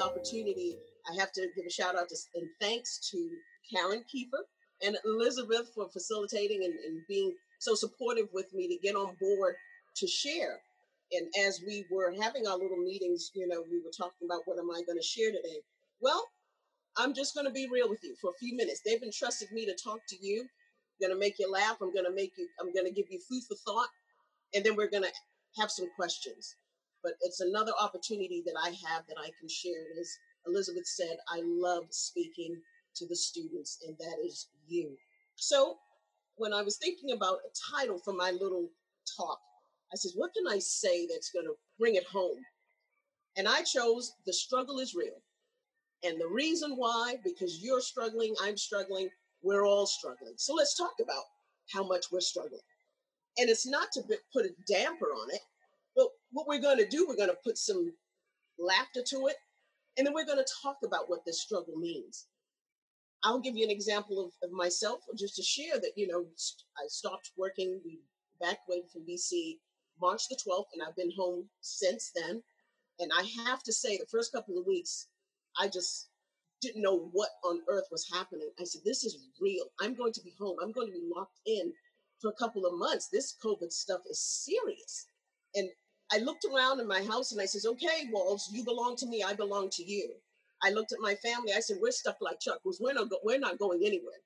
opportunity, I have to give a shout out to, and thanks to Karen Kiefer and Elizabeth for facilitating and, and being so supportive with me to get on board to share. And as we were having our little meetings, you know, we were talking about what am I going to share today? Well, I'm just going to be real with you for a few minutes. They've entrusted me to talk to you. I'm going to make you laugh. I'm going to make you, I'm going to give you food for thought. And then we're going to have some questions. But it's another opportunity that I have that I can share. And as Elizabeth said, I love speaking to the students, and that is you. So when I was thinking about a title for my little talk, I said, what can I say that's going to bring it home? And I chose The Struggle is Real. And the reason why, because you're struggling, I'm struggling, we're all struggling. So let's talk about how much we're struggling. And it's not to put a damper on it, what we're going to do, we're going to put some laughter to it, and then we're going to talk about what this struggle means. I'll give you an example of, of myself, just to share that, you know, I stopped working, we evacuated from BC March the 12th, and I've been home since then. And I have to say, the first couple of weeks, I just didn't know what on earth was happening. I said, This is real. I'm going to be home. I'm going to be locked in for a couple of months. This COVID stuff is serious. And I looked around in my house and I says, Okay, Walls, you belong to me. I belong to you. I looked at my family. I said, We're stuck like Chuck because we're not, go- we're not going anywhere.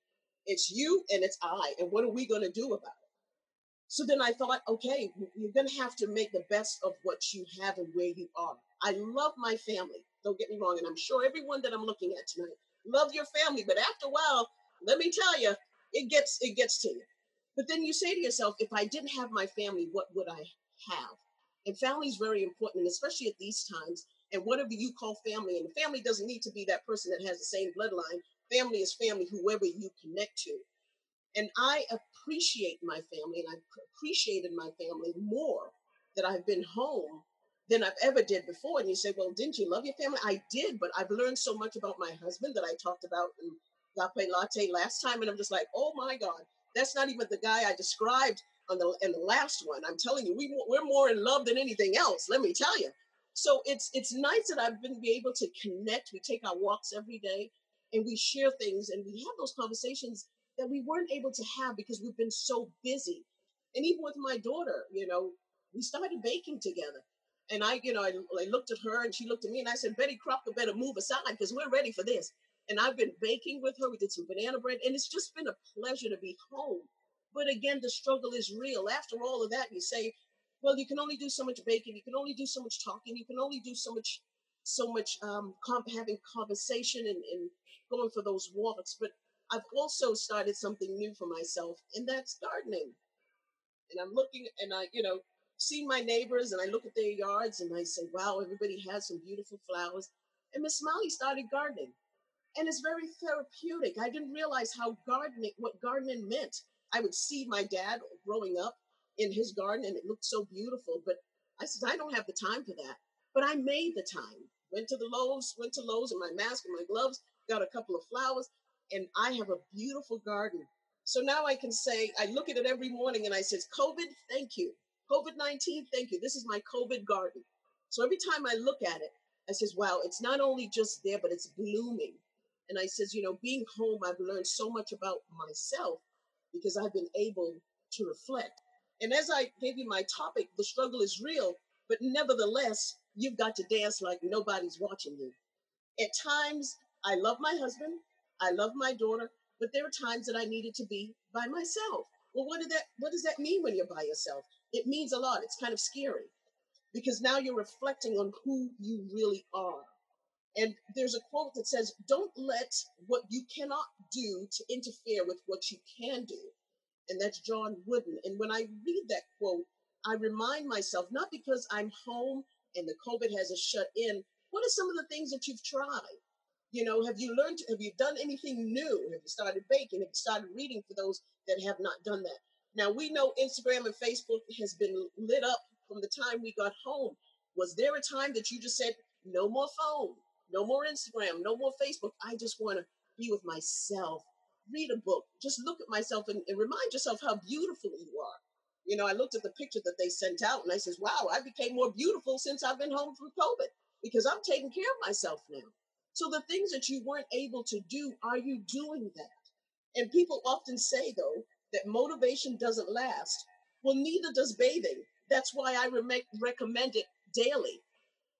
It's you and it's I. And what are we going to do about it? So then I thought, okay, you're going to have to make the best of what you have and where you are. I love my family. Don't get me wrong. And I'm sure everyone that I'm looking at tonight love your family. But after a while, let me tell you, it gets, it gets to you. But then you say to yourself, if I didn't have my family, what would I have? And family is very important, especially at these times. And whatever you call family, and family doesn't need to be that person that has the same bloodline. Family is family, whoever you connect to. And I appreciate my family, and I've appreciated my family more that I've been home than I've ever did before. And you say, well, didn't you love your family? I did, but I've learned so much about my husband that I talked about in Agape Latte last time. And I'm just like, oh my God, that's not even the guy I described on the in the last one. I'm telling you, we we're more in love than anything else. Let me tell you. So it's it's nice that I've been able to connect. We take our walks every day, and we share things, and we have those conversations that we weren't able to have because we've been so busy. And even with my daughter, you know, we started baking together. And I, you know, I, I looked at her and she looked at me and I said, Betty Crocker better move aside because we're ready for this. And I've been baking with her. We did some banana bread and it's just been a pleasure to be home. But again, the struggle is real. After all of that, you say, well, you can only do so much baking. You can only do so much talking. You can only do so much, so much um, comp- having conversation and, and going for those walks. But I've also started something new for myself, and that's gardening. And I'm looking, and I, you know, see my neighbors, and I look at their yards, and I say, wow, everybody has some beautiful flowers. And Miss Molly started gardening, and it's very therapeutic. I didn't realize how gardening, what gardening meant. I would see my dad growing up in his garden, and it looked so beautiful. But I said, I don't have the time for that. But I made the time. Went to the Lowe's, went to Lowe's in my mask and my gloves, got a couple of flowers, and I have a beautiful garden. So now I can say, I look at it every morning and I says, COVID, thank you. COVID 19, thank you. This is my COVID garden. So every time I look at it, I says, wow, it's not only just there, but it's blooming. And I says, you know, being home, I've learned so much about myself because I've been able to reflect. And as I gave you my topic, the struggle is real, but nevertheless, you've got to dance like nobody's watching you. At times, I love my husband. I love my daughter, but there are times that I needed to be by myself. Well, what did that what does that mean when you're by yourself? It means a lot. It's kind of scary because now you're reflecting on who you really are. And there's a quote that says, Don't let what you cannot do to interfere with what you can do. And that's John Wooden. And when I read that quote, I remind myself, not because I'm home and the COVID has us shut in, what are some of the things that you've tried? You know, have you learned, have you done anything new? Have you started baking? Have you started reading for those that have not done that? Now, we know Instagram and Facebook has been lit up from the time we got home. Was there a time that you just said, no more phone, no more Instagram, no more Facebook? I just want to be with myself, read a book, just look at myself and, and remind yourself how beautiful you are. You know, I looked at the picture that they sent out and I says, wow, I became more beautiful since I've been home from COVID because I'm taking care of myself now. So the things that you weren't able to do, are you doing that? And people often say, though, that motivation doesn't last. Well, neither does bathing. That's why I re- recommend it daily.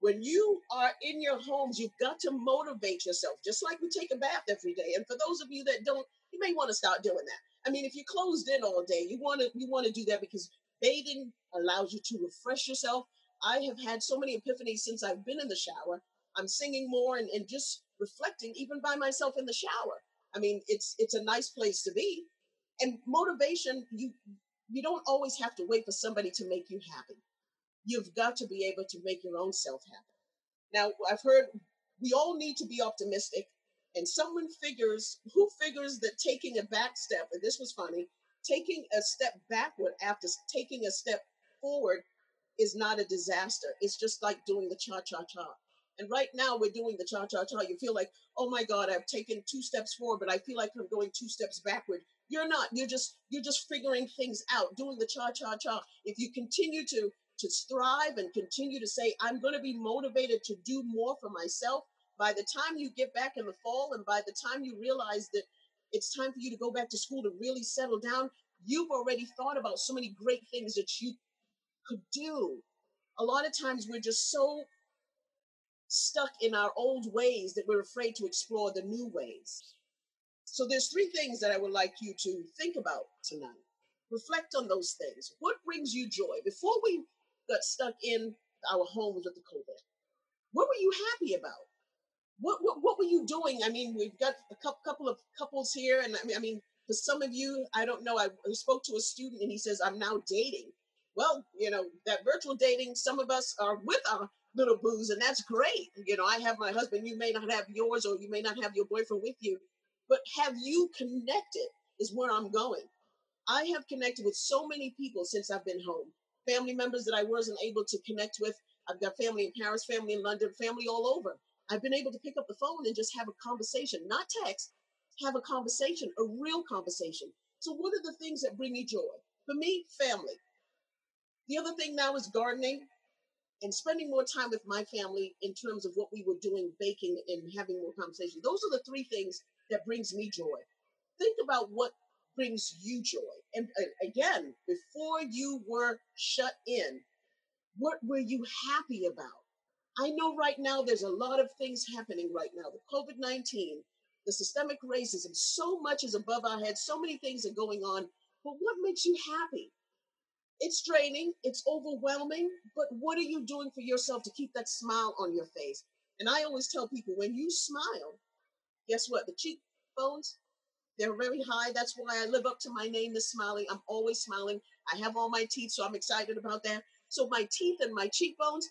When you are in your homes, you've got to motivate yourself, just like we take a bath every day. And for those of you that don't, you may want to start doing that. I mean, if you're closed in all day, you want to you want to do that because bathing allows you to refresh yourself. I have had so many epiphanies since I've been in the shower. I'm singing more and, and just reflecting even by myself in the shower. I mean, it's it's a nice place to be. And motivation, you you don't always have to wait for somebody to make you happy. You've got to be able to make your own self happy. Now, I've heard we all need to be optimistic, and someone figures who figures that taking a back step, and this was funny, taking a step backward after taking a step forward is not a disaster. It's just like doing the cha cha cha. And right now we're doing the cha cha cha. You feel like, oh my God, I've taken two steps forward, but I feel like I'm going two steps backward. You're not. You're just you're just figuring things out, doing the cha cha cha. If you continue to to strive and continue to say, I'm going to be motivated to do more for myself, by the time you get back in the fall and by the time you realize that it's time for you to go back to school to really settle down, you've already thought about so many great things that you could do. A lot of times we're just so stuck in our old ways that we're afraid to explore the new ways. So there's three things that I would like you to think about tonight. Reflect on those things. What brings you joy? Before we got stuck in our homes with the COVID, what were you happy about? What, what what were you doing? I mean, we've got a couple of couples here, and I mean, I mean, for some of you, I don't know. I spoke to a student, and he says, "I'm now dating." Well, you know, that virtual dating, some of us are with our little boos, and that's great. You know, I have my husband, you may not have yours, or you may not have your boyfriend with you, but have you connected is where I'm going. I have connected with so many people since I've been home. Family members that I wasn't able to connect with. I've got family in Paris, family in London, family all over. I've been able to pick up the phone and just have a conversation, not text, have a conversation, a real conversation. So, what are the things that bring you joy? For me, family. The other thing now is gardening and spending more time with my family in terms of what we were doing, baking and having more conversation. Those are the three things that brings me joy. Think about what brings you joy. And uh, again, before you were shut in, what were you happy about? I know right now there's a lot of things happening right now. The COVID 19, the systemic racism, so much is above our heads, so many things are going on. But what makes you happy? It's draining, it's overwhelming, but what are you doing for yourself to keep that smile on your face? And I always tell people when you smile, guess what? The cheekbones, they're very high. That's why I live up to my name, the Smiling. I'm always smiling. I have all my teeth, so I'm excited about that. So my teeth and my cheekbones,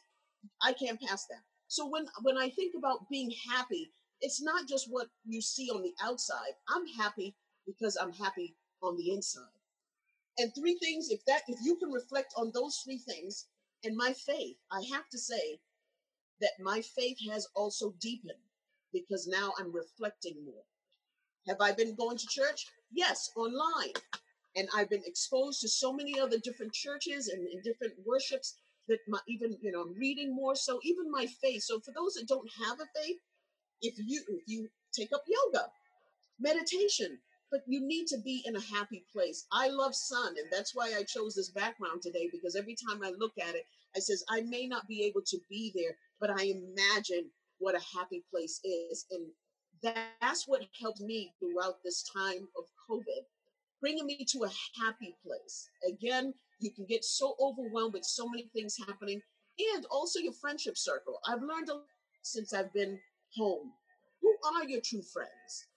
I can't pass that. So when when I think about being happy, it's not just what you see on the outside. I'm happy because I'm happy on the inside. And three things, if that if you can reflect on those three things and my faith, I have to say that my faith has also deepened because now I'm reflecting more. Have I been going to church? Yes, online. And I've been exposed to so many other different churches and, and different worships that my even you know I'm reading more. So even my faith. So for those that don't have a faith, if you if you take up yoga, meditation, but you need to be in a happy place. I love sun, and that's why I chose this background today because every time I look at it, I says I may not be able to be there, but I imagine what a happy place is, and that's what helped me throughout this time of COVID, bringing me to a happy place. Again, you can get so overwhelmed with so many things happening, and also your friendship circle. I've learned a lot since I've been home. Who are your true friends?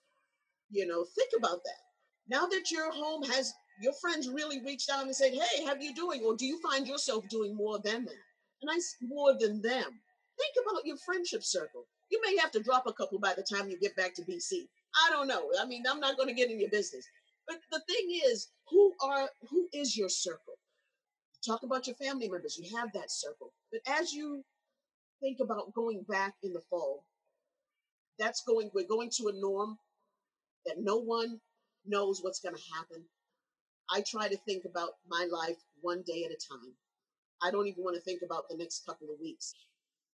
You know, think about that. Now that your home has your friends really reached out and said, "Hey, how are you doing?" Or do you find yourself doing more than that? And I more than them. Think about your friendship circle. You may have to drop a couple by the time you get back to BC. I don't know. I mean, I'm not going to get in your business. But the thing is, who are who is your circle? Talk about your family members. You have that circle. But as you think about going back in the fall, that's going we're going to a norm that no one knows what's going to happen. I try to think about my life one day at a time. I don't even want to think about the next couple of weeks.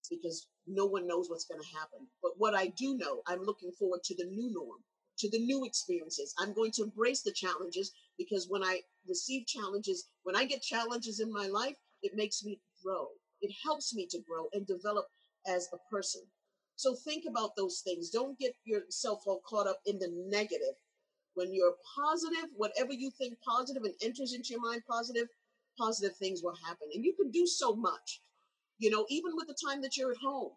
Because no one knows what's going to happen. But what I do know, I'm looking forward to the new norm, to the new experiences. I'm going to embrace the challenges because when I receive challenges, when I get challenges in my life, it makes me grow. It helps me to grow and develop as a person. So think about those things. Don't get yourself all caught up in the negative. When you're positive, whatever you think positive and enters into your mind positive, positive things will happen. And you can do so much. You know, even with the time that you're at home,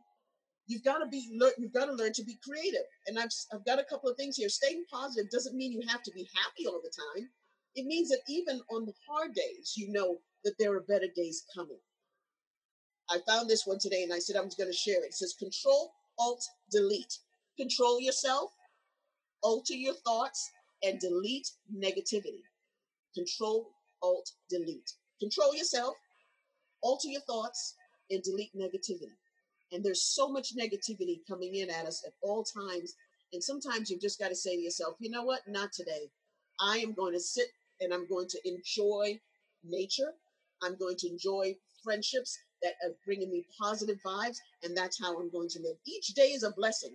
you've got to be you've got to learn to be creative. And I've I've got a couple of things here. Staying positive doesn't mean you have to be happy all the time. It means that even on the hard days, you know that there are better days coming. I found this one today and I said I was going to share it. It says Control Alt Delete. Control yourself, alter your thoughts, and delete negativity. Control Alt Delete. Control yourself, alter your thoughts, and delete negativity. And there's so much negativity coming in at us at all times. And sometimes you've just got to say to yourself, you know what? Not today. I am going to sit and I'm going to enjoy nature. I'm going to enjoy friendships that are bringing me positive vibes. And that's how I'm going to live. Each day is a blessing.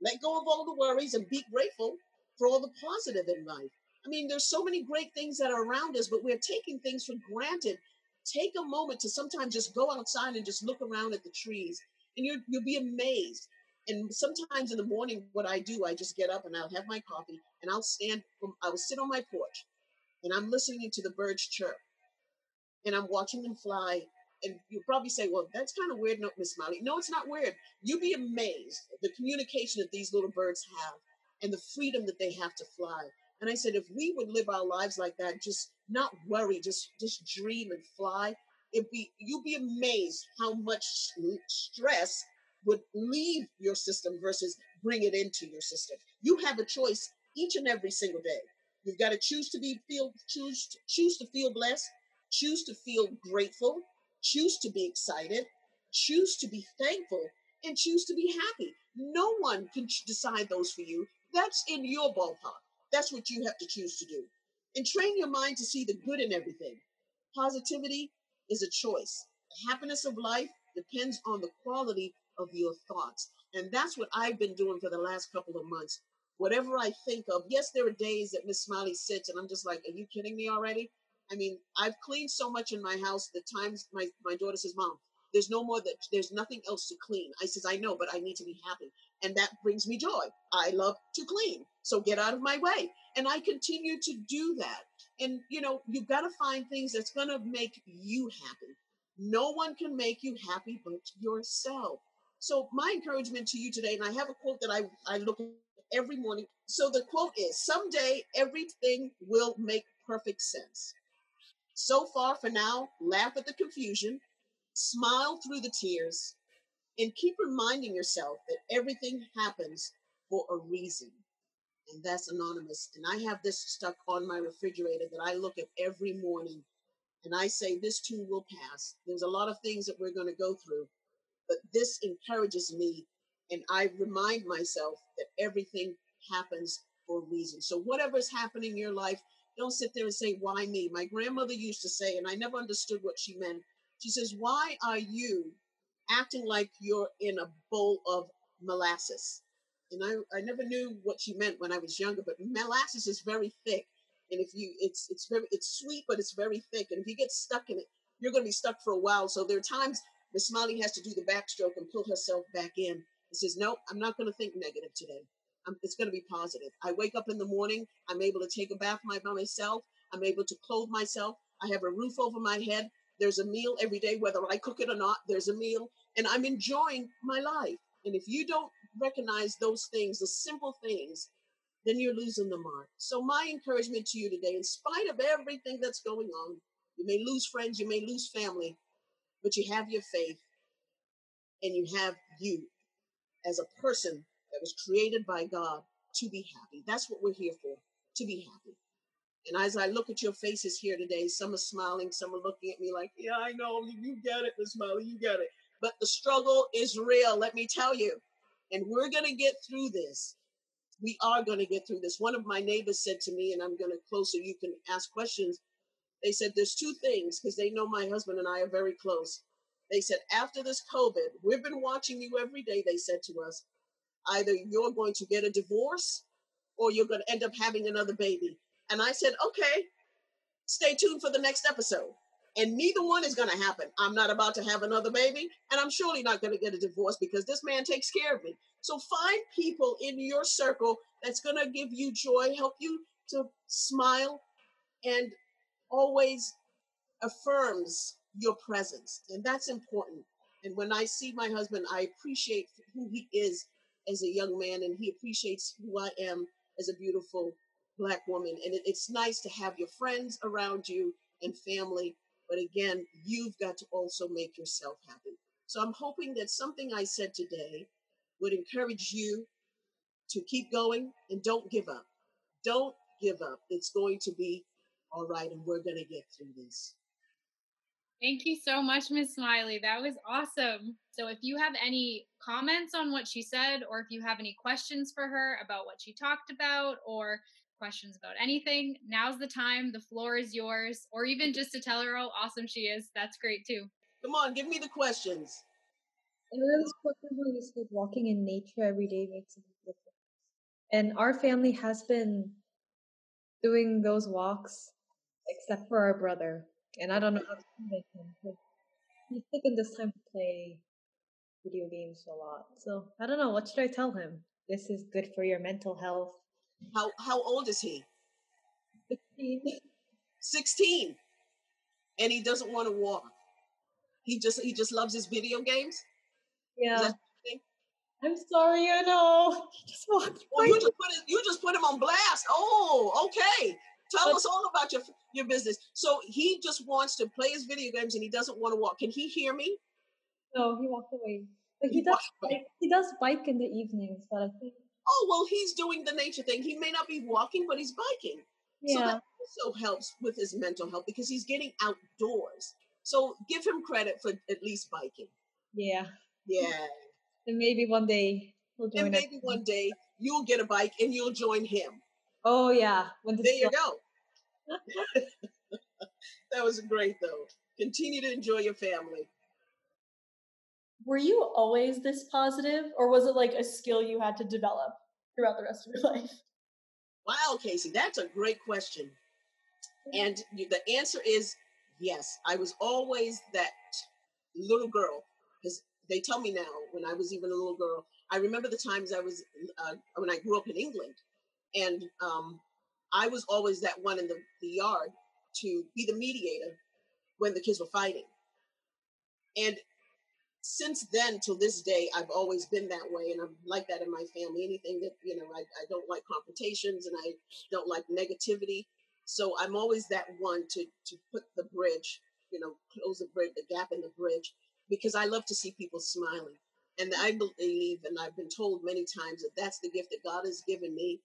Let go of all the worries and be grateful for all the positive in life. I mean, there's so many great things that are around us, but we're taking things for granted take a moment to sometimes just go outside and just look around at the trees and you you'll be amazed. And sometimes in the morning what i do i just get up and i'll have my coffee and i'll stand i will sit on my porch and i'm listening to the birds chirp and i'm watching them fly and you'll probably say well that's kind of weird no miss molly. No it's not weird. You'll be amazed the communication that these little birds have and the freedom that they have to fly and I said, if we would live our lives like that, just not worry, just just dream and fly, it'd be you'd be amazed how much stress would leave your system versus bring it into your system. You have a choice each and every single day. You've got to choose to be feel choose choose to feel blessed, choose to feel grateful, choose to be excited, choose to be thankful, and choose to be happy. No one can decide those for you. That's in your ballpark. That's what you have to choose to do. And train your mind to see the good in everything. Positivity is a choice. The happiness of life depends on the quality of your thoughts. And that's what I've been doing for the last couple of months. Whatever I think of, yes, there are days that Miss Smiley sits and I'm just like, are you kidding me already? I mean, I've cleaned so much in my house that times my, my daughter says, Mom, there's no more that there's nothing else to clean. I says, I know, but I need to be happy. And that brings me joy. I love to clean. So get out of my way. And I continue to do that. And you know, you've got to find things that's gonna make you happy. No one can make you happy but yourself. So my encouragement to you today, and I have a quote that I, I look at every morning. So the quote is someday everything will make perfect sense. So far for now, laugh at the confusion, Smile through the tears and keep reminding yourself that everything happens for a reason. And that's anonymous. And I have this stuck on my refrigerator that I look at every morning. And I say, this too will pass. There's a lot of things that we're going to go through, but this encourages me. And I remind myself that everything happens for a reason. So, whatever's happening in your life, don't sit there and say, why me? My grandmother used to say, and I never understood what she meant she says, Why are you acting like you're in a bowl of molasses? And I, I never knew what she meant when I was younger, but molasses is very thick. And if you it's it's very it's sweet, but it's very thick. And if you get stuck in it, you're gonna be stuck for a while. So there are times Miss Smiley has to do the backstroke and pull herself back in and says, No, I'm not gonna think negative today. I'm, it's going to be positive. I wake up in the morning. I'm able to take a bath by myself. I'm able to clothe myself. I have a roof over my head. There's a meal every day, whether I cook it or not, there's a meal, and I'm enjoying my life. And if you don't recognize those things, the simple things, then you're losing the mark. So, my encouragement to you today, in spite of everything that's going on, you may lose friends, you may lose family, but you have your faith and you have you as a person that was created by God to be happy. That's what we're here for, to be happy. And as I look at your faces here today, some are smiling, some are looking at me like, yeah, I know, you get it, Miss Molly, you get it. But the struggle is real, let me tell you. And we're going to get through this. We are going to get through this. One of my neighbors said to me, and I'm going to close so you can ask questions. They said, there's two things, because they know my husband and I are very close. They said, after this COVID, we've been watching you every day, they said to us. Either you're going to get a divorce or you're going to end up having another baby. And I said, okay, stay tuned for the next episode. And neither one is going to happen. I'm not about to have another baby, and I'm surely not going to get a divorce because this man takes care of me. So find people in your circle that's going to give you joy, help you to smile, and always affirms your presence. And that's important. And when I see my husband, I appreciate who he is as a young man, and he appreciates who I am as a beautiful black woman. And it, it's nice to have your friends around you and family. But again, you've got to also make yourself happy. So I'm hoping that something I said today would encourage you to keep going and don't give up. Don't give up. It's going to be all right, and we're going to get through this. Thank you so much, Miss Smiley. That was awesome. So, if you have any comments on what she said, or if you have any questions for her about what she talked about, or questions about anything, now's the time. The floor is yours. Or even just to tell her how awesome she is. That's great too. Come on, give me the questions. I really spoke when you said walking in nature every day makes a difference. And our family has been doing those walks, except for our brother. And I don't know how to make him. He's taken this time to play video games a lot. So I don't know. What should I tell him? This is good for your mental health. How how old is he? Sixteen. Sixteen. And he doesn't want to walk. He just he just loves his video games. Yeah. I'm sorry, I know. Just walked. Well, you just put it, you just put him on blast. Oh, okay. Tell but, us all about your your business. So he just wants to play his video games and he doesn't want to walk. Can he hear me? No, he walked away. But he, he does bike, he does bike in the evenings, but I think Oh well he's doing the nature thing. He may not be walking, but he's biking. Yeah. So that also helps with his mental health because he's getting outdoors. So give him credit for at least biking. Yeah. Yeah. And maybe one day he'll join. And maybe one day you'll get a bike and you'll join him. Oh yeah. When there you go. that was great though. Continue to enjoy your family. Were you always this positive, or was it like a skill you had to develop throughout the rest of your life? Wow, Casey, that's a great question. And the answer is yes. I was always that little girl because they tell me now when I was even a little girl. I remember the times I was uh, when I grew up in England, and um, I was always that one in the, the yard to be the mediator when the kids were fighting. And since then till this day, I've always been that way, and I'm like that in my family. Anything that you know, I, I don't like confrontations, and I don't like negativity. So I'm always that one to to put the bridge, you know, close the bridge, the gap in the bridge, because I love to see people smiling. And I believe, and I've been told many times that that's the gift that God has given me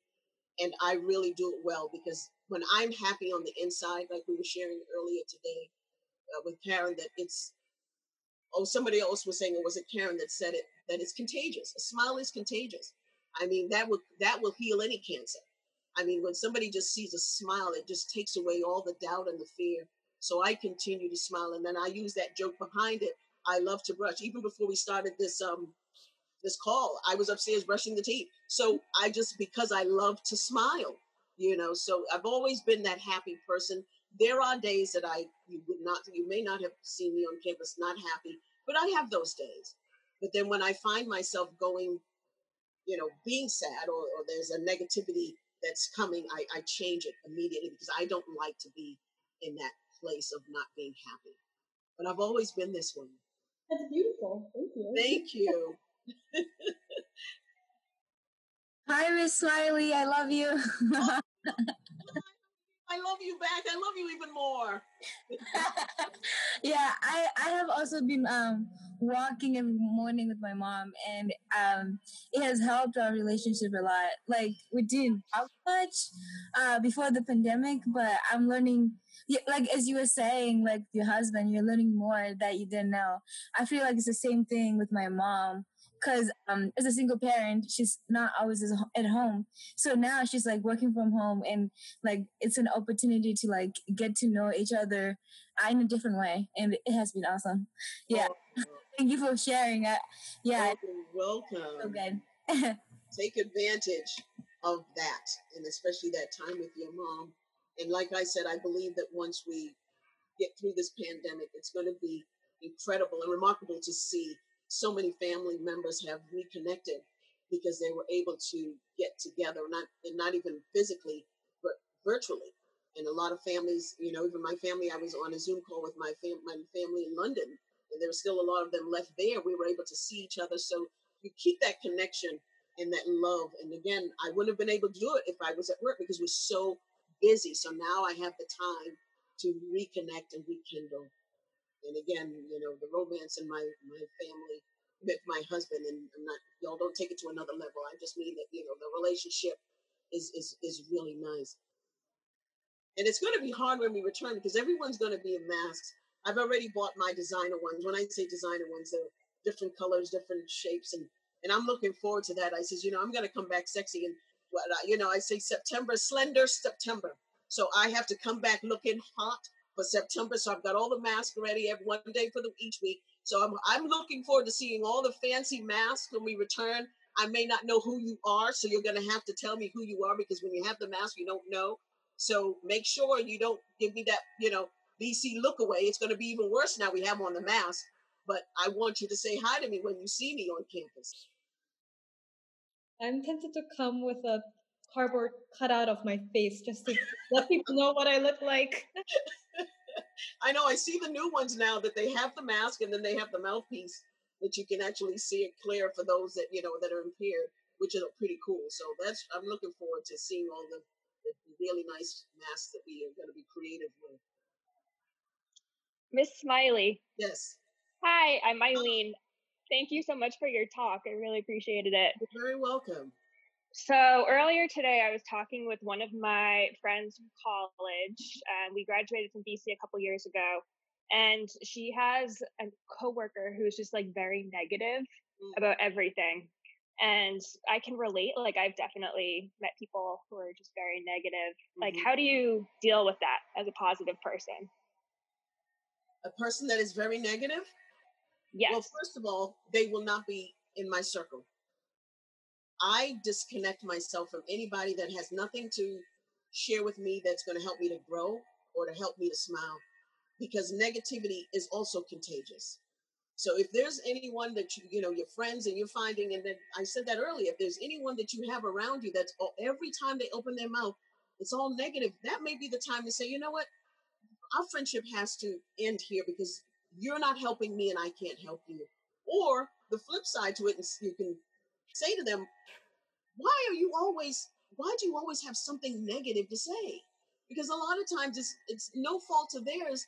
and I really do it well because when I'm happy on the inside, like we were sharing earlier today uh, with Karen, that it's oh somebody else was saying it was it Karen that said it that it's contagious. A smile is contagious. I mean that will that will heal any cancer. I mean when somebody just sees a smile, it just takes away all the doubt and the fear. So I continue to smile, and then I use that joke behind it. I love to brush. Even before we started this um this call. I was upstairs brushing the teeth. So I just because I love to smile, you know. So I've always been that happy person. There are days that I you would not you may not have seen me on campus not happy, but I have those days. But then when I find myself going, you know, being sad or, or there's a negativity that's coming, I, I change it immediately because I don't like to be in that place of not being happy. But I've always been this way. That's beautiful. Thank you. Thank you. Hi, Miss Smiley. I love you. Oh, I love you back. I love you even more. yeah, I I have also been um walking every morning with my mom, and um it has helped our relationship a lot. Like we didn't talk much uh before the pandemic, but I'm learning. Like as you were saying, like your husband, you're learning more that you didn't know. I feel like it's the same thing with my mom because um, as a single parent, she's not always at home. So now she's like working from home, and like it's an opportunity to like get to know each other uh, in a different way, and it has been awesome. Yeah, oh, thank you for sharing. Uh, yeah, welcome. So good. Take advantage of that, and especially that time with your mom. And like I said, I believe that once we get through this pandemic, it's going to be incredible and remarkable to see so many family members have reconnected because they were able to get together, not and not even physically, but virtually. And a lot of families, you know, even my family, I was on a Zoom call with my fam- my family in London, and there were still a lot of them left there. We were able to see each other, so you keep that connection and that love. And again, I wouldn't have been able to do it if I was at work because we're so busy. So now I have the time to reconnect and rekindle and again, you know, the romance in my my family with my husband, and I'm not y'all don't take it to another level. I just mean that you know the relationship is is is really nice. And it's going to be hard when we return because everyone's going to be in masks. I've already bought my designer ones. When I say designer ones, they're different colors, different shapes, and and I'm looking forward to that. I says, you know, I'm going to come back sexy and you know. I say September, slender September. So I have to come back looking hot for September. So I've got all the masks ready every one day for the each week. So I'm I'm looking forward to seeing all the fancy masks when we return. I may not know who you are, so you're gonna have to tell me who you are because when you have the mask, you don't know. So make sure you don't give me that, you know, BC look away. It's gonna be even worse now we have on the mask. But I want you to say hi to me when you see me on campus. I'm tempted to come with a cardboard cutout of my face just to let people know what I look like. I know I see the new ones now that they have the mask and then they have the mouthpiece that you can actually see it clear for those that you know that are impaired, which is pretty cool. So that's I'm looking forward to seeing all the, the really nice masks that we are going to be creative with. Miss Smiley. Yes. Hi, I'm Eileen. Thank you so much for your talk. I really appreciated it. You're very welcome. So earlier today, I was talking with one of my friends from college, and we graduated from BC a couple years ago. And she has a coworker who's just like very negative mm. about everything. And I can relate. Like I've definitely met people who are just very negative. Mm-hmm. Like, how do you deal with that as a positive person? A person that is very negative? Yes. Well, first of all, they will not be in my circle. I disconnect myself from anybody that has nothing to share with me that's going to help me to grow or to help me to smile because negativity is also contagious. So if there's anyone that you, you know, your friends and you're finding, and then I said that earlier, if there's anyone that you have around you that's oh, every time they open their mouth, it's all negative, that may be the time to say, you know what, our friendship has to end here because you're not helping me and I can't help you. Or the flip side to it, you can say to them, why are you always, why do you always have something negative to say? Because a lot of times it's, it's no fault of theirs.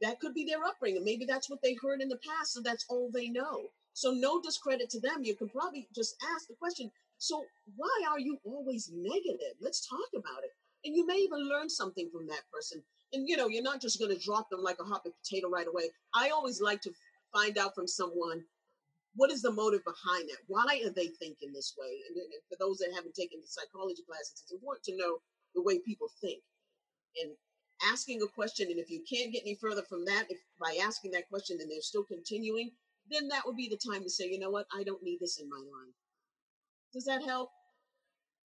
That could be their upbringing. Maybe that's what they heard in the past, so that's all they know. So no discredit to them. You can probably just ask the question, so why are you always negative? Let's talk about it. And you may even learn something from that person. And you know, you're not just going to drop them like a hot potato right away. I always like to find out from someone what is the motive behind that? Why are they thinking this way? And for those that haven't taken the psychology classes, it's important to know the way people think and asking a question. And if you can't get any further from that, if by asking that question and they're still continuing, then that would be the time to say, you know what, I don't need this in my life. Does that help?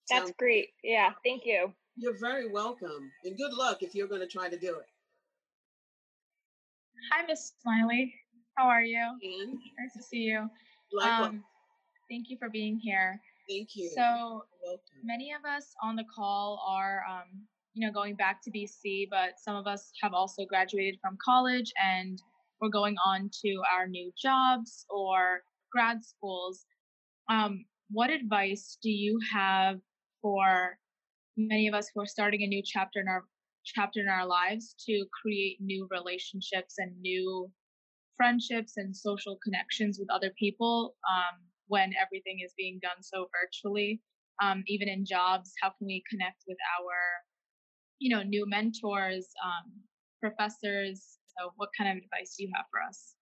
That's Sound great. Yeah, thank you. You're very welcome. And good luck if you're going to try to do it. Hi, Miss Smiley. How are you? And nice to see you. Um, thank you for being here. Thank you. So many of us on the call are, um, you know, going back to BC, but some of us have also graduated from college and we're going on to our new jobs or grad schools. Um, what advice do you have for many of us who are starting a new chapter in our chapter in our lives to create new relationships and new friendships and social connections with other people um, when everything is being done so virtually. Um, even in jobs, how can we connect with our, you know, new mentors, um, professors? So, what kind of advice do you have for us?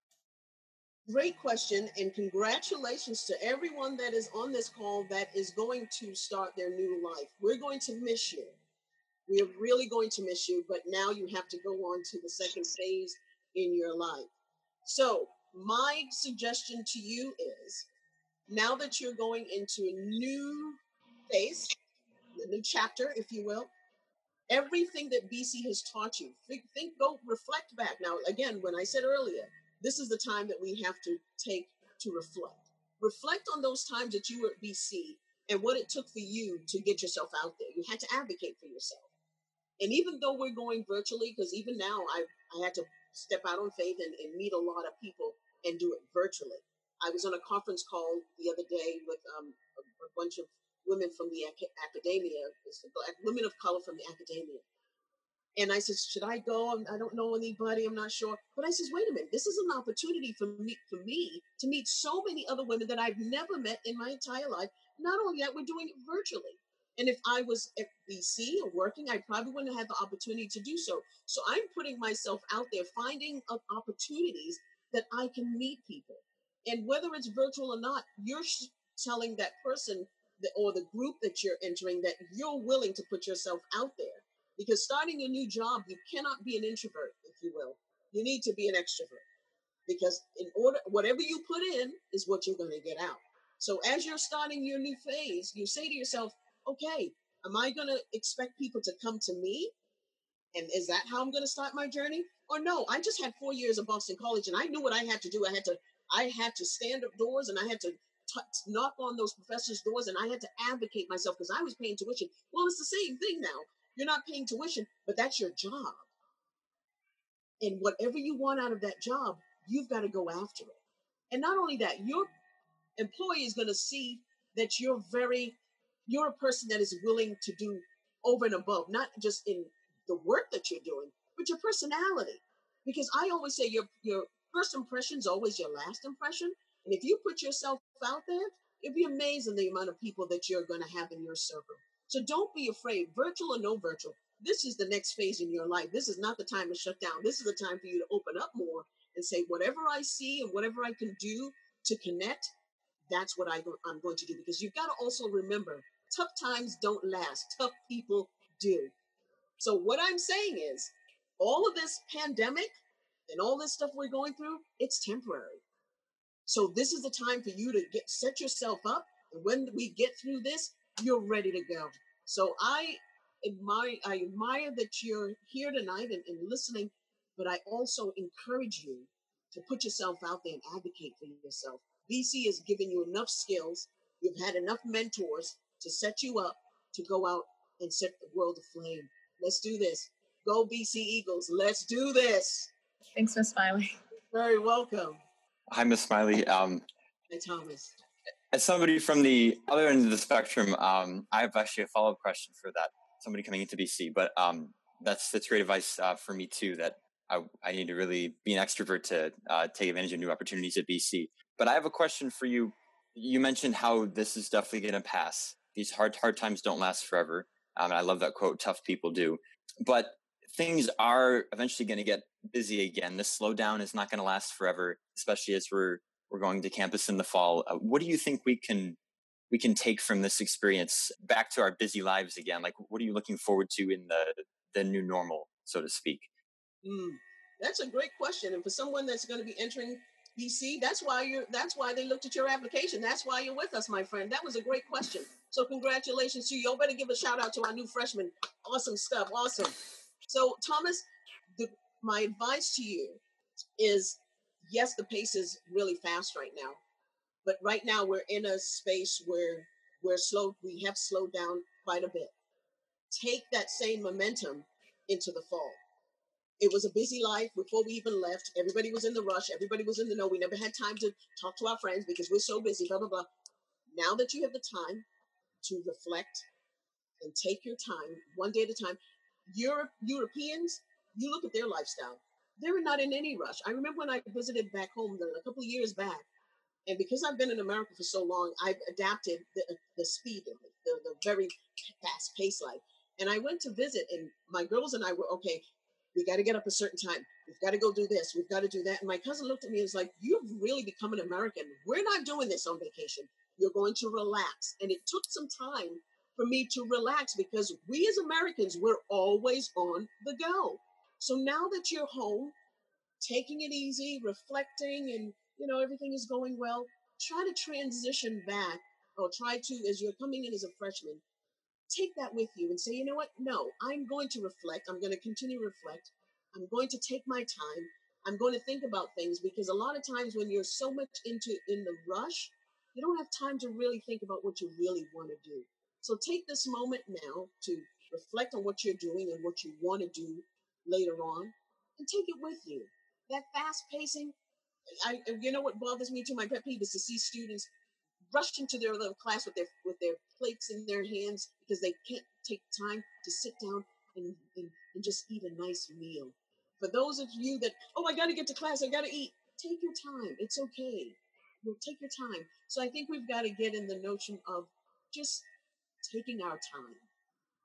Great question, and congratulations to everyone that is on this call that is going to start their new life. We're going to miss you. We are really going to miss you, but now you have to go on to the second phase in your life. So, my suggestion to you is now that you're going into a new phase, a new chapter, if you will, everything that BC has taught you, think, think, go reflect back. Now, again, when I said earlier, this is the time that we have to take to reflect. Reflect on those times that you were at BC and what it took for you to get yourself out there. You had to advocate for yourself. And even though we're going virtually, because even now I, I had to step out on faith and, and meet a lot of people and do it virtually. I was on a conference call the other day with um, a, a, bunch of women from the ac- academia, black women of color from the academia. And I said, should I go? I don't know anybody. I'm not sure. But I says, wait a minute. This is an opportunity for me, for me to meet so many other women that I've never met in my entire life. Not only that, we're doing it virtually. And if I was at BC or working, I probably wouldn't have had the opportunity to do so. So I'm putting myself out there, finding opportunities that I can meet people. And whether it's virtual or not, you're telling that person that, or the group that you're entering that you're willing to put yourself out there. Because starting a new job, you cannot be an introvert, if you will. You need to be an extrovert. Because in order, whatever you put in is what you're going to get out. So as you're starting your new phase, you say to yourself, okay, am I going to expect people to come to me? And is that how I'm going to start my journey? Or no, I just had four years of Boston College and I knew what I had to do. I had to, I had to stand up doors and I had to t- knock on those professors' doors and I had to advocate myself because I was paying tuition. Well, it's the same thing now. You're not paying tuition, but that's your job. And whatever you want out of that job, you've got to go after it. And not only that, your employee is going to see that you're very you're a person that is willing to do over and above, not just in the work that you're doing, but your personality. Because I always say your your first impression is always your last impression. And if you put yourself out there, it'd be amazing the amount of people that you're going to have in your circle. So don't be afraid, virtual or no virtual. This is the next phase in your life. This is not the time to shut down. This is the time for you to open up more and say, whatever I see and whatever I can do to connect, that's what I I'm going to do. Because you've got to also remember tough times don't last, tough people do. So, what I'm saying is, all of this pandemic and all this stuff we're going through, it's temporary. So, this is the time for you to get set yourself up. And when we get through this, you're ready to go. So, I admire, I admire that you're here tonight and, and listening, but I also encourage you to put yourself out there and advocate for yourself. BC has given you enough skills. You've had enough mentors to set you up to go out and set the world aflame. Let's do this. Go BC Eagles. Let's do this. Thanks, Miss Smiley. Very welcome. Hi, Miss Smiley. Um, Hi, Thomas. As somebody from the other end of the spectrum, um, I have actually a follow up question for that. Somebody coming into BC, but um, that's that's great advice uh, for me too. That I, I need to really be an extrovert to uh, take advantage of new opportunities at BC. But I have a question for you. You mentioned how this is definitely going to pass these hard hard times don't last forever. Um, and I love that quote, tough people do. But things are eventually going to get busy again. This slowdown is not going to last forever, especially as we're we're going to campus in the fall. Uh, what do you think we can we can take from this experience back to our busy lives again? Like, what are you looking forward to in the the new normal, so to speak? Mm, that's a great question, and for someone that's going to be entering BC, that's why you're. That's why they looked at your application. That's why you're with us, my friend. That was a great question. So congratulations to you. Y'all better give a shout out to our new freshman. Awesome stuff. Awesome. So Thomas, the, my advice to you is, yes, the pace is really fast right now, but right now we're in a space where we're slow. We have slowed down quite a bit. Take that same momentum into the fall it was a busy life before we even left. Everybody was in the rush. Everybody was in the know. We never had time to talk to our friends because we're so busy, blah, blah, blah. Now that you have the time to reflect and take your time one day at a time, Europe, Europeans, you look at their lifestyle. They're not in any rush. I remember when I visited back home a couple of years back, and because I've been in America for so long, I've adapted the, uh, the speed, the, the very fast paced life. And I went to visit, and my girls and I were okay we got to get up a certain time. We've got to go do this. We've got to do that. And my cousin looked at me and was like, You've really become an American. We're not doing this on vacation. You're going to relax. And it took some time for me to relax because we as Americans, we're always on the go. So now that you're home, taking it easy, reflecting, and you know everything is going well, try to transition back or try to, as you're coming in as a freshman, take that with you and say, you know what? No, I'm going to reflect. I'm going to continue to reflect. I'm going to take my time. I'm going to think about things because a lot of times when you're so much into in the rush, you don't have time to really think about what you really want to do. So take this moment now to reflect on what you're doing and what you want to do later on and take it with you. That fast pacing, I you know what bothers me too, my pet peeve is to see students rush into their little class with their with their plates in their hands because they can't take time to sit down and, and, and just eat a nice meal. For those of you that, oh, I got to get to class, I got to eat, take your time. It's okay. You'll take your time. So I think we've got to get in the notion of just taking our time.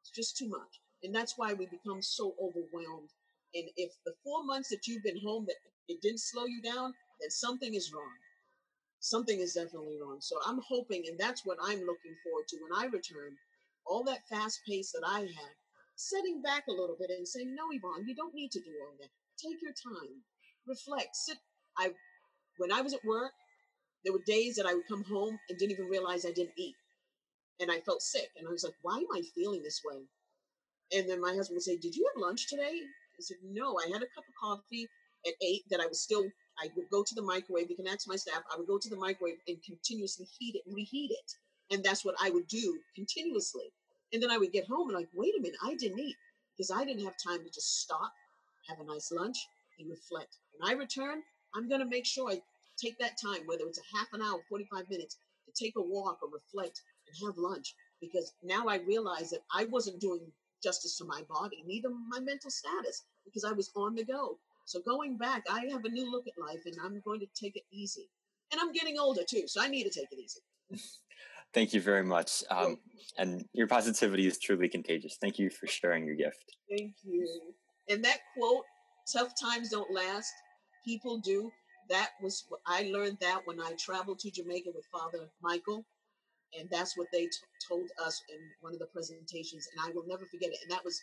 It's just too much. And that's why we become so overwhelmed. And if the four months that you've been home that it didn't slow you down, then something is wrong something is definitely wrong. So I'm hoping, and that's what I'm looking forward to when I return, all that fast pace that I had, setting back a little bit and saying, no, Yvonne, you don't need to do all that. Take your time, reflect, sit. I, when I was at work, there were days that I would come home and didn't even realize I didn't eat. And I felt sick. And I was like, why am I feeling this way? And then my husband would say, Did you have lunch today? I said, No, I had a cup of coffee at eight that I was still I would go to the microwave. You can ask my staff. I would go to the microwave and continuously heat it and reheat it. And that's what I would do continuously. And then I would get home and like, wait a minute, I didn't eat because I didn't have time to just stop, have a nice lunch, and reflect. When I return, I'm going to make sure I take that time, whether it's a half an hour, 45 minutes, to take a walk or reflect and have lunch. Because now I realize that I wasn't doing justice to my body, neither my mental status, because I was on the go. So going back, I have a new look at life and I'm going to take it easy. And I'm getting older too, so I need to take it easy. Thank you very much. Um, and your positivity is truly contagious. Thank you for sharing your gift. Thank you. And that quote, tough times don't last, people do. That was, I learned that when I traveled to Jamaica with Father Michael. And that's what they t- told us in one of the presentations. And I will never forget it. And that was,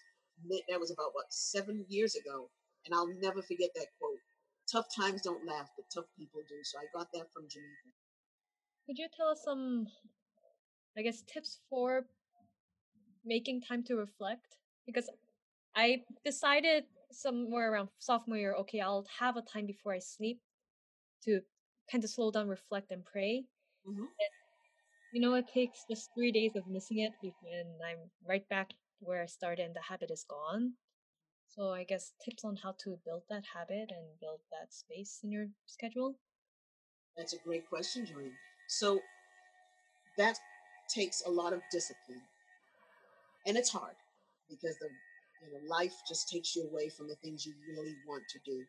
that was about what, seven years ago and I'll never forget that quote. Tough times don't last, but tough people do. So I got that from Geneva. Could you tell us some, I guess, tips for making time to reflect? Because I decided somewhere around sophomore year, okay, I'll have a time before I sleep to kind of slow down, reflect, and pray. Mm-hmm. And, you know, it takes just three days of missing it, and I'm right back where I started, and the habit is gone. So I guess tips on how to build that habit and build that space in your schedule. That's a great question, Joanne. So that takes a lot of discipline, and it's hard because the you know life just takes you away from the things you really want to do.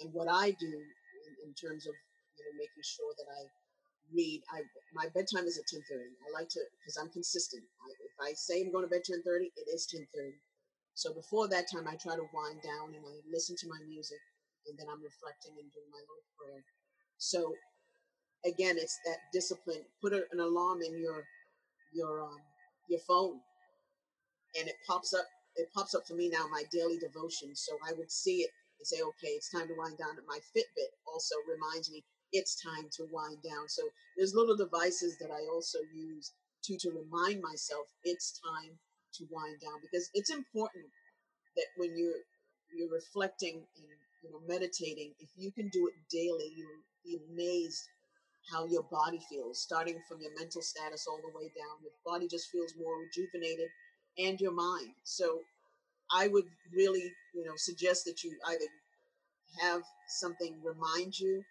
And what I do in, in terms of you know making sure that I read, I my bedtime is at ten thirty. I like to because I'm consistent. I, if I say I'm going to bed ten thirty, it is ten thirty so before that time, I try to wind down and I listen to my music, and then I'm reflecting and doing my little prayer. So again, it's that discipline. Put an alarm in your your um, your phone, and it pops up. It pops up for me now my daily devotion. So I would see it and say, okay, it's time to wind down. My Fitbit also reminds me it's time to wind down. So there's little devices that I also use to to remind myself it's time to wind down because it's important that when you're you're reflecting and you know meditating, if you can do it daily, you'll be amazed how your body feels, starting from your mental status all the way down. Your body just feels more rejuvenated and your mind. So I would really, you know, suggest that you either have something remind you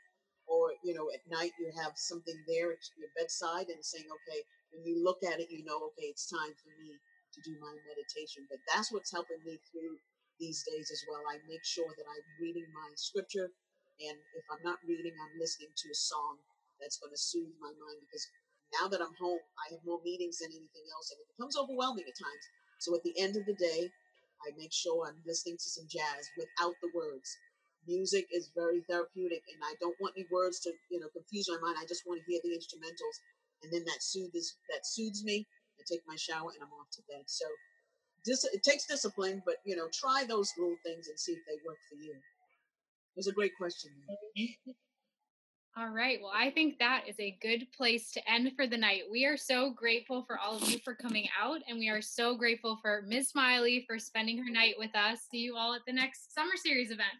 or, you know, at night you have something there at your bedside and saying, okay, when you look at it, you know, okay, it's time for me to do my meditation. But that's what's helping me through these days as well. I make sure that I'm reading my scripture. And if I'm not reading, I'm listening to a song that's going to soothe my mind because now that I'm home, I have more meetings than anything else, and it becomes overwhelming at times. So at the end of the day, I make sure I'm listening to some jazz without the words. Music is very therapeutic, and I don't want any words to you know confuse my mind. I just want to hear the instrumentals, and then that soothes that soothes me. I take my shower and I'm off to bed. So, dis- it takes discipline, but you know, try those little things and see if they work for you. It was a great question. All right. Well, I think that is a good place to end for the night. We are so grateful for all of you for coming out, and we are so grateful for Ms. Smiley for spending her night with us. See you all at the next Summer Series event.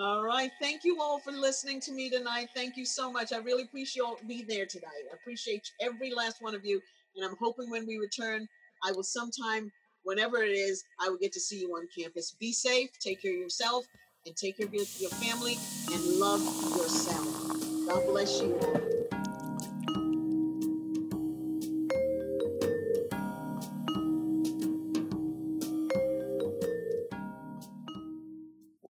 All right. Thank you all for listening to me tonight. Thank you so much. I really appreciate you all being there tonight. I appreciate every last one of you. And I'm hoping when we return, I will sometime, whenever it is, I will get to see you on campus. Be safe, take care of yourself, and take care of your, your family, and love yourself. God bless you.